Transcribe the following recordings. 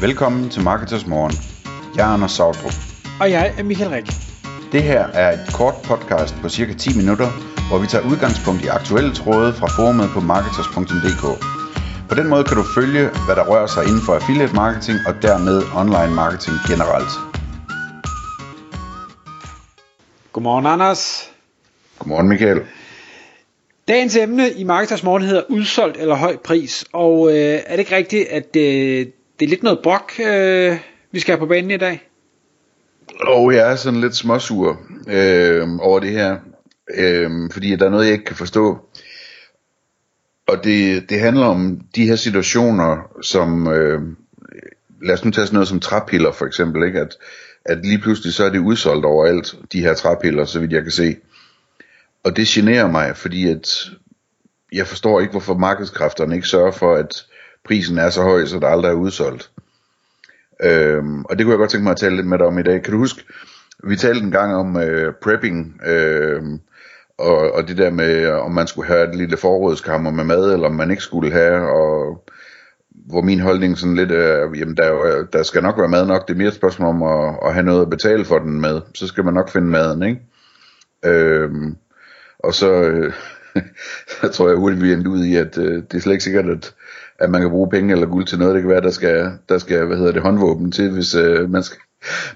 Velkommen til Marketers Morgen. Jeg er Anders Sautrup. Og jeg er Michael Rik. Det her er et kort podcast på cirka 10 minutter, hvor vi tager udgangspunkt i aktuelle tråde fra forumet på marketers.dk. På den måde kan du følge, hvad der rører sig inden for affiliate marketing og dermed online marketing generelt. Godmorgen, Anders. Godmorgen Michael. Dagens emne i Marketers Morgen hedder udsolgt eller høj pris. Og øh, er det ikke rigtigt, at øh, det er lidt noget brok, øh, vi skal have på banen i dag? Og jeg er sådan lidt småsur øh, over det her, øh, fordi der er noget, jeg ikke kan forstå. Og det, det handler om de her situationer, som, øh, lad os nu tage sådan noget som træpiller for eksempel, ikke? At, at lige pludselig så er det udsolgt overalt, de her træpiller, så vidt jeg kan se. Og det generer mig, fordi at jeg forstår ikke, hvorfor markedskræfterne ikke sørger for, at prisen er så høj, så der aldrig er udsolgt. Øhm, og det kunne jeg godt tænke mig at tale lidt med dig om i dag. Kan du huske, vi talte en gang om øh, prepping, øh, og, og det der med, om man skulle have et lille forrådskammer med mad, eller om man ikke skulle have, og hvor min holdning sådan lidt er, jamen der, der skal nok være mad nok, det er mere et spørgsmål om at, at have noget at betale for den med, så skal man nok finde maden, ikke? Øhm, og så, øh, så tror jeg hurtigt, vi endte ud i, at øh, det er slet ikke sikkert, at, at man kan bruge penge eller guld til noget. Det kan være, der skal, der skal hvad hedder det, håndvåben til, hvis øh, man skal...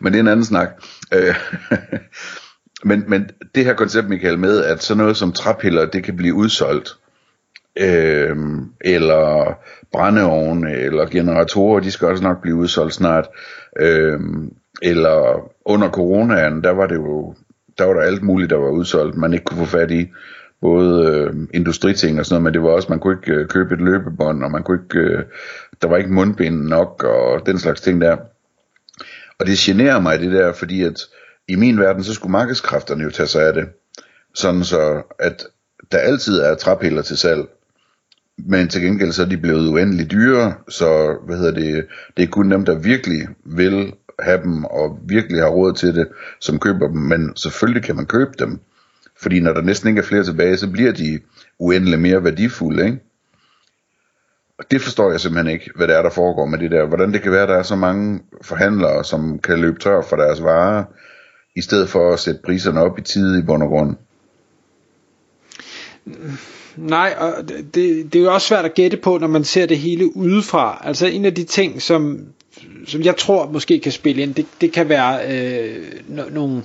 Men det er en anden snak. Øh, men, men det her koncept, Michael, med, at sådan noget som træpiller, det kan blive udsolgt, øh, eller brændeovne, eller generatorer, de skal også nok blive udsolgt snart, øh, eller under coronaen, der var det jo, der var der alt muligt, der var udsolgt, man ikke kunne få fat i, både øh, industriting og sådan noget, men det var også, man kunne ikke øh, købe et løbebånd, og man kunne ikke, øh, der var ikke mundbind nok, og den slags ting der. Og det generer mig det der, fordi at i min verden, så skulle markedskræfterne jo tage sig af det. Sådan så, at der altid er træpiller til salg. Men til gengæld så er de blevet uendelig dyre, så hvad hedder det, det er kun dem, der virkelig vil have dem, og virkelig har råd til det, som køber dem. Men selvfølgelig kan man købe dem. Fordi når der næsten ikke er flere tilbage, så bliver de uendelig mere værdifulde, ikke? Og det forstår jeg simpelthen ikke, hvad det er, der foregår med det der. Hvordan det kan være, at der er så mange forhandlere, som kan løbe tør for deres varer, i stedet for at sætte priserne op i tide i bund og grund. Nej, og det, det er jo også svært at gætte på, når man ser det hele udefra. Altså en af de ting, som, som jeg tror måske kan spille ind, det, det kan være øh, no,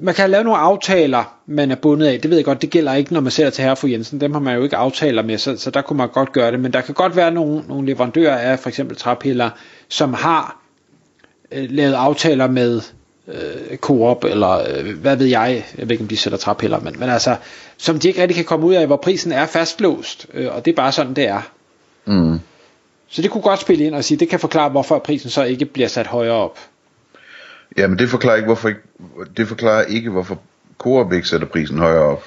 man kan lave nogle aftaler, man er bundet af. Det ved jeg godt, det gælder ikke, når man ser til herre Jensen. Dem har man jo ikke aftaler med, så, så der kunne man godt gøre det. Men der kan godt være nogle, nogle leverandører af for eksempel træpiller, som har øh, lavet aftaler med øh, Coop, eller øh, hvad ved jeg, jeg ved ikke om de sætter træpiller, men, men altså, som de ikke rigtig kan komme ud af, hvor prisen er fastlåst, øh, og det er bare sådan, det er. Mm. Så det kunne godt spille ind og sige, det kan forklare, hvorfor prisen så ikke bliver sat højere op. Ja, men det forklarer ikke, hvorfor, det forklarer ikke, hvorfor Coop ikke sætter prisen højere op.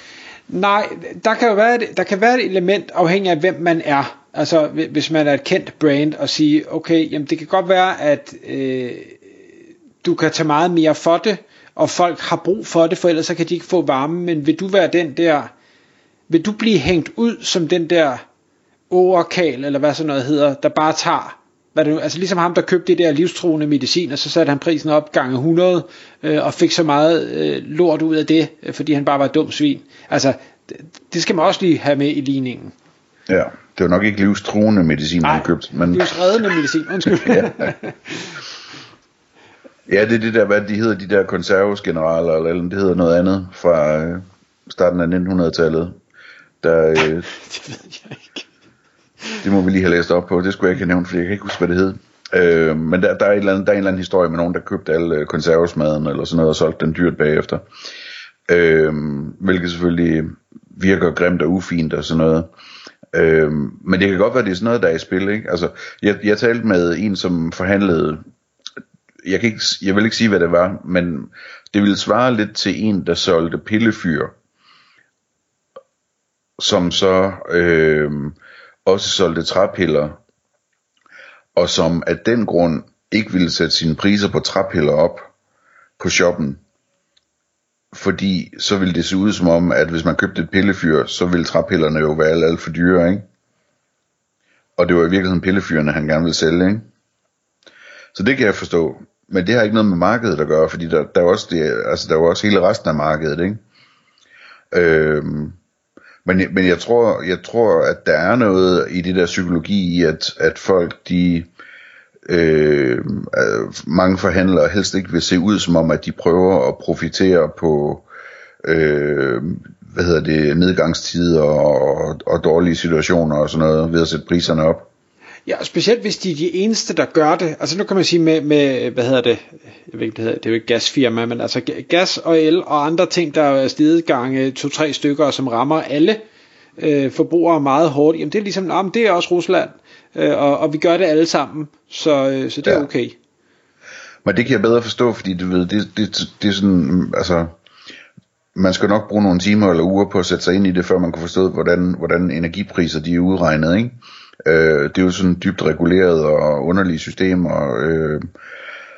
Nej, der kan jo være et, der kan være et element afhængig af, hvem man er. Altså, hvis man er et kendt brand, og sige, okay, jamen det kan godt være, at øh, du kan tage meget mere for det, og folk har brug for det, for ellers så kan de ikke få varme, men vil du være den der, vil du blive hængt ud som den der overkal, eller hvad sådan noget hedder, der bare tager hvad det nu, altså ligesom ham, der købte det der livstruende medicin, og så satte han prisen op gange 100, øh, og fik så meget øh, lort ud af det, øh, fordi han bare var et dumt svin. Altså, det, det skal man også lige have med i ligningen. Ja, det var nok ikke livstruende medicin, Nej, han købte. Men... livsreddende medicin, undskyld. ja. ja, det er det der, hvad de hedder, de der konservesgeneraler, eller det hedder noget andet fra øh, starten af 1900-tallet. Der, øh, det ved jeg ikke. Det må vi lige have læst op på. Det skulle jeg ikke have nævnt, for jeg kan ikke huske, hvad det hed. Øh, men der, der, er et eller andet, der er en eller anden historie med nogen, der købte alle øh, konservesmaden eller sådan noget og solgte den dyrt bagefter. Øh, hvilket selvfølgelig virker grimt og ufint og sådan noget. Øh, men det kan godt være, det er sådan noget, der er i spil. Ikke? Altså, jeg, jeg talte med en, som forhandlede jeg, kan ikke, jeg vil ikke sige, hvad det var, men det ville svare lidt til en, der solgte pillefyr, som så øh, også solgte træpiller, og som af den grund ikke ville sætte sine priser på træpiller op på shoppen, fordi så ville det se ud som om, at hvis man købte et pillefyr, så ville træpillerne jo være alt, alt for dyre, ikke? og det var i virkeligheden pillefyrene, han gerne ville sælge, ikke? Så det kan jeg forstå. Men det har ikke noget med markedet at gøre, fordi der, der er også det, altså der er også hele resten af markedet, ikke? Øhm, men, men jeg tror, jeg tror, at der er noget i det der psykologi i, at, at folk, de, øh, mange forhandlere helst ikke vil se ud som om, at de prøver at profitere på, øh, hvad hedder det, nedgangstider og, og dårlige situationer og sådan noget, ved at sætte priserne op. Ja, specielt hvis de er de eneste, der gør det. Altså nu kan man sige med, med hvad hedder det, jeg ved ikke, det, hedder, det er jo ikke gasfirma, men altså gas og el og andre ting, der er steget gange to-tre stykker, som rammer alle øh, forbrugere meget hårdt. Jamen det er ligesom, jamen, det er også Rusland, øh, og, og vi gør det alle sammen, så, øh, så det ja. er okay. Men det kan jeg bedre forstå, fordi du ved, det, det, det er sådan, altså, man skal nok bruge nogle timer eller uger på at sætte sig ind i det, før man kan forstå, hvordan, hvordan energipriser de er udregnet, ikke? Øh, det er jo sådan dybt reguleret og underlige systemer, øh,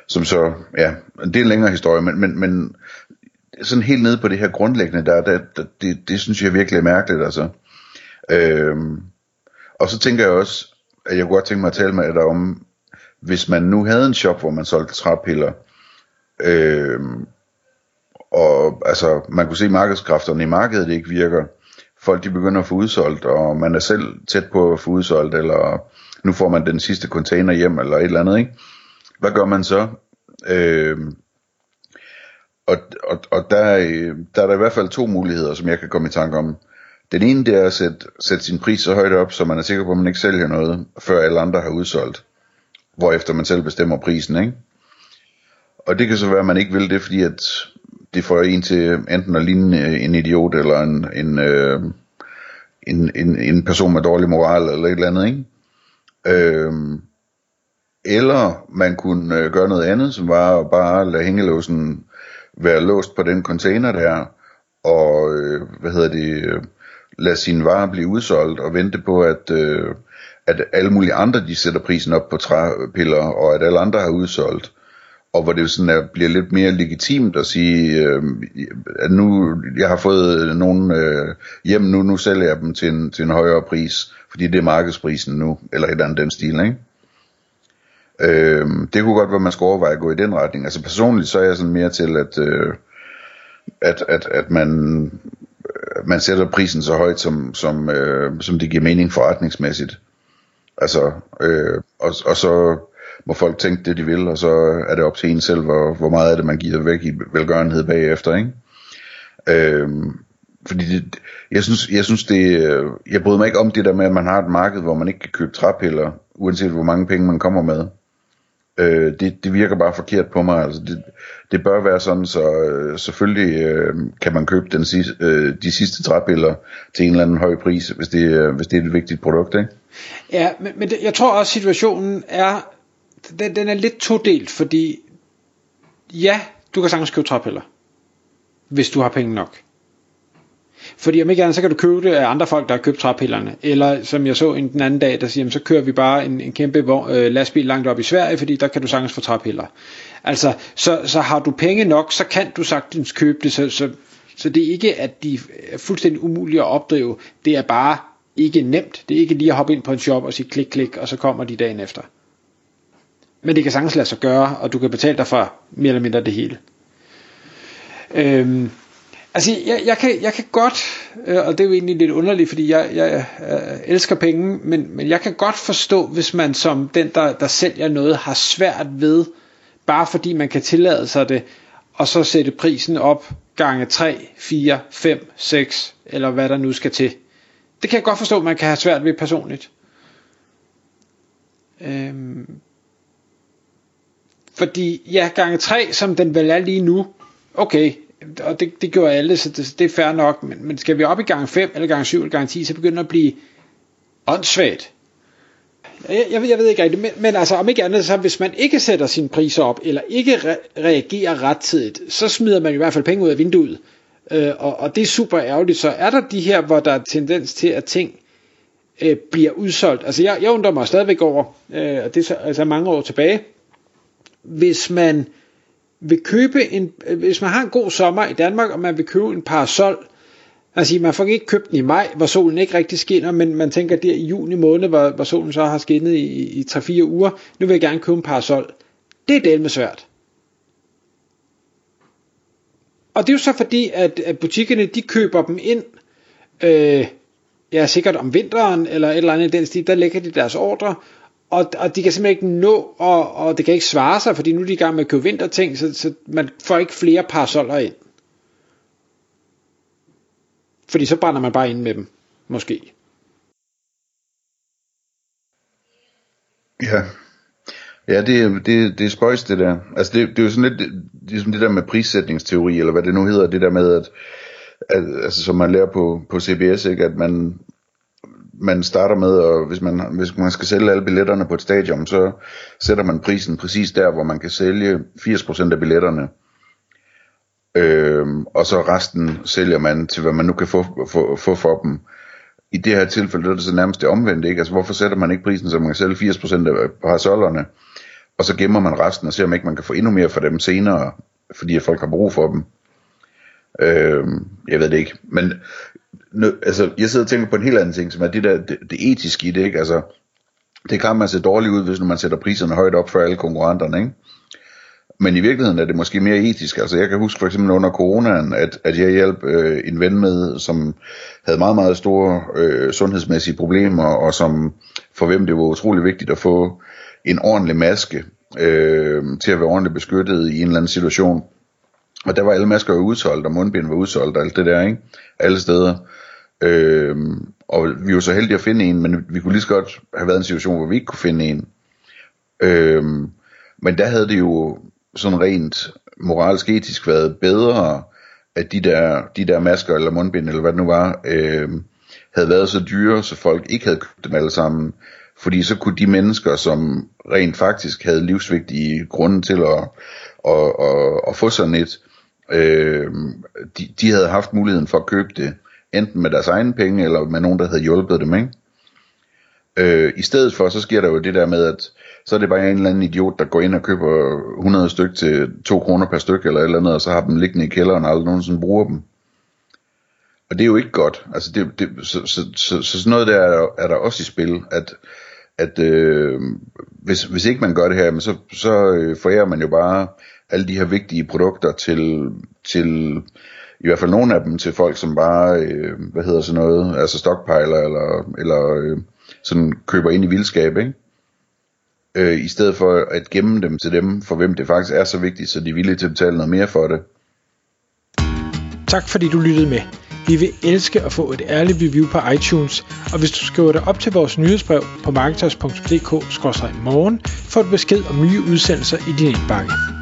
som så, ja, det er en længere historie, men, men, men sådan helt nede på det her grundlæggende, der, der, der det, det synes jeg virkelig er mærkeligt, altså. Øh, og så tænker jeg også, at jeg kunne godt tænke mig at tale med dig om, hvis man nu havde en shop, hvor man solgte træpiller, øh, og altså, man kunne se markedskræfterne i markedet ikke virker, folk de begynder at få udsolgt, og man er selv tæt på at få udsolgt, eller nu får man den sidste container hjem, eller et eller andet, ikke? Hvad gør man så? Øh, og, og, og der, øh, der er der i hvert fald to muligheder, som jeg kan komme i tanke om. Den ene, det er at sætte, sætte sin pris så højt op, så man er sikker på, at man ikke sælger noget, før alle andre har udsolgt. Hvorefter man selv bestemmer prisen, ikke? Og det kan så være, at man ikke vil det, fordi at det får en til enten at ligne øh, en idiot, eller en, en, øh, en, en, en person med dårlig moral, eller et eller andet, ikke? Øh, eller man kunne øh, gøre noget andet, som var at bare lade hængelåsen være låst på den container der, og øh, hvad hedder det, øh, lade sine varer blive udsolgt, og vente på, at, øh, at alle mulige andre, de sætter prisen op på træpiller, og at alle andre har udsolgt og hvor det sådan er, bliver lidt mere legitimt at sige, øh, at nu jeg har fået nogle øh, hjem nu, nu sælger jeg dem til en, til en højere pris, fordi det er markedsprisen nu, eller et eller andet den stil, ikke? Øh, det kunne godt være, at man skulle overveje at gå i den retning. Altså personligt, så er jeg sådan mere til, at, øh, at, at, at man, man sætter prisen så højt, som, som, øh, som det giver mening forretningsmæssigt. Altså, øh, og, og så må folk tænke det, de vil, og så er det op til en selv, hvor, hvor meget af det, man giver væk i velgørenhed bagefter, ikke? Øhm, fordi det, jeg synes, jeg synes det, øh, jeg bryder mig ikke om det der med, at man har et marked, hvor man ikke kan købe træpiller, uanset hvor mange penge man kommer med. Øh, det, det virker bare forkert på mig. Altså det, det bør være sådan, så øh, selvfølgelig øh, kan man købe den sidste, øh, de sidste træpiller til en eller anden høj pris, hvis det, øh, hvis det er et vigtigt produkt. Ikke? Ja, men, men det, jeg tror også, situationen er den, den er lidt todelt, fordi ja, du kan sagtens købe træpiller, hvis du har penge nok. Fordi om ikke andet, så kan du købe det af andre folk, der har købt træpillerne. Eller som jeg så en den anden dag, der siger, så kører vi bare en, en kæmpe øh, lastbil langt op i Sverige, fordi der kan du sagtens få træpiller. Altså, så, så har du penge nok, så kan du sagtens købe det, så, så, så det er ikke, at de er fuldstændig umulige at opdrive. Det er bare ikke nemt. Det er ikke lige at hoppe ind på en shop og sige klik, klik, og så kommer de dagen efter. Men det kan sagtens lade sig gøre, og du kan betale dig for mere eller mindre det hele. Øhm, altså, jeg, jeg, kan, jeg kan godt, øh, og det er jo egentlig lidt underligt, fordi jeg, jeg, jeg øh, elsker penge, men, men jeg kan godt forstå, hvis man som den, der, der sælger noget, har svært ved, bare fordi man kan tillade sig det, og så sætte prisen op gange 3, 4, 5, 6, eller hvad der nu skal til. Det kan jeg godt forstå, man kan have svært ved personligt. Øhm, fordi ja, gange 3, som den vel er lige nu, okay, og det, det gjorde alle, så det, det er fair nok, men, men skal vi op i gang 5, eller gang 7, eller gang 10, så begynder det at blive åndssvagt. Jeg, jeg, jeg ved ikke rigtigt, men, men altså om ikke andet, så hvis man ikke sætter sine priser op, eller ikke re- reagerer rettidigt, så smider man i hvert fald penge ud af vinduet. Øh, og, og det er super ærgerligt. Så er der de her, hvor der er tendens til, at ting øh, bliver udsolgt. Altså jeg, jeg undrer mig stadigvæk over, øh, og det er så, altså mange år tilbage, hvis man vil købe en, hvis man har en god sommer i Danmark, og man vil købe en parasol, Altså, man får ikke købt den i maj, hvor solen ikke rigtig skinner, men man tænker der i juni måned, hvor, hvor solen så har skinnet i, i 3-4 uger, nu vil jeg gerne købe en parasol. Det er del svært. Og det er jo så fordi, at, at butikkerne, de køber dem ind, øh, ja, sikkert om vinteren, eller et eller andet i den stil, der lægger de deres ordre, og, og de kan simpelthen ikke nå, og, og det kan ikke svare sig, fordi nu er de i gang med at købe vinterting, så, så man får ikke flere parasoller ind. Fordi så brænder man bare ind med dem, måske. Ja, Ja, det, det, det er spøjs det der. Altså det, det er jo sådan lidt ligesom det der med prissætningsteori, eller hvad det nu hedder, det der med, at, at altså, som man lærer på, på CBS, ikke, at man, man starter med, og hvis man, hvis man skal sælge alle billetterne på et stadion, så sætter man prisen præcis der, hvor man kan sælge 80% af billetterne. Øhm, og så resten sælger man til, hvad man nu kan få, få, få for dem. I det her tilfælde er det så nærmest det omvendte, ikke? Altså hvorfor sætter man ikke prisen, så man kan sælge 80% af parasollerne, og så gemmer man resten og ser om ikke man kan få endnu mere for dem senere, fordi folk har brug for dem. Øhm, jeg ved det ikke, men nø, altså, jeg sidder og tænker på en helt anden ting, som er det der, det, det etiske i det, ikke? Altså, det kan man se dårligt ud, hvis man sætter priserne højt op for alle konkurrenterne, ikke? Men i virkeligheden er det måske mere etisk. Altså jeg kan huske for eksempel under coronaen, at, at jeg hjalp øh, en ven med, som havde meget, meget store øh, sundhedsmæssige problemer, og som for hvem det var utrolig vigtigt at få en ordentlig maske øh, til at være ordentligt beskyttet i en eller anden situation. Og der var alle masker jo udsolgt, og mundbind var udsolgt, og alt det der, ikke? Alle steder. Øhm, og vi var så heldige at finde en, men vi kunne lige så godt have været i en situation, hvor vi ikke kunne finde en. Øhm, men der havde det jo sådan rent moralsk etisk været bedre, at de der, de der masker eller mundbind, eller hvad det nu var, øhm, havde været så dyre, så folk ikke havde købt dem alle sammen. Fordi så kunne de mennesker, som rent faktisk havde livsvigtige grunde til at, at, at, at få sådan et, øh, de, de havde haft muligheden for at købe det, enten med deres egne penge, eller med nogen, der havde hjulpet dem, ikke? Øh, I stedet for, så sker der jo det der med, at så er det bare en eller anden idiot, der går ind og køber 100 styk til 2 kroner per styk, eller et eller andet, og så har dem liggende i kælderen, og aldrig nogensinde bruger dem. Og det er jo ikke godt. Altså det, det, så, så, så, så sådan noget der er, er der også i spil, at at øh, hvis, hvis ikke man gør det her, så, så øh, forærer man jo bare alle de her vigtige produkter til, til i hvert fald nogle af dem til folk, som bare, øh, hvad hedder sådan noget, altså stockpiler, eller, eller øh, sådan køber ind i vildskab, ikke? Øh, I stedet for at gemme dem til dem, for hvem det faktisk er så vigtigt, så de er villige til at betale noget mere for det. Tak fordi du lyttede med. Vi vil elske at få et ærligt review på iTunes, og hvis du skriver dig op til vores nyhedsbrev på marketers.dk-morgen, får du besked om nye udsendelser i din indbakke.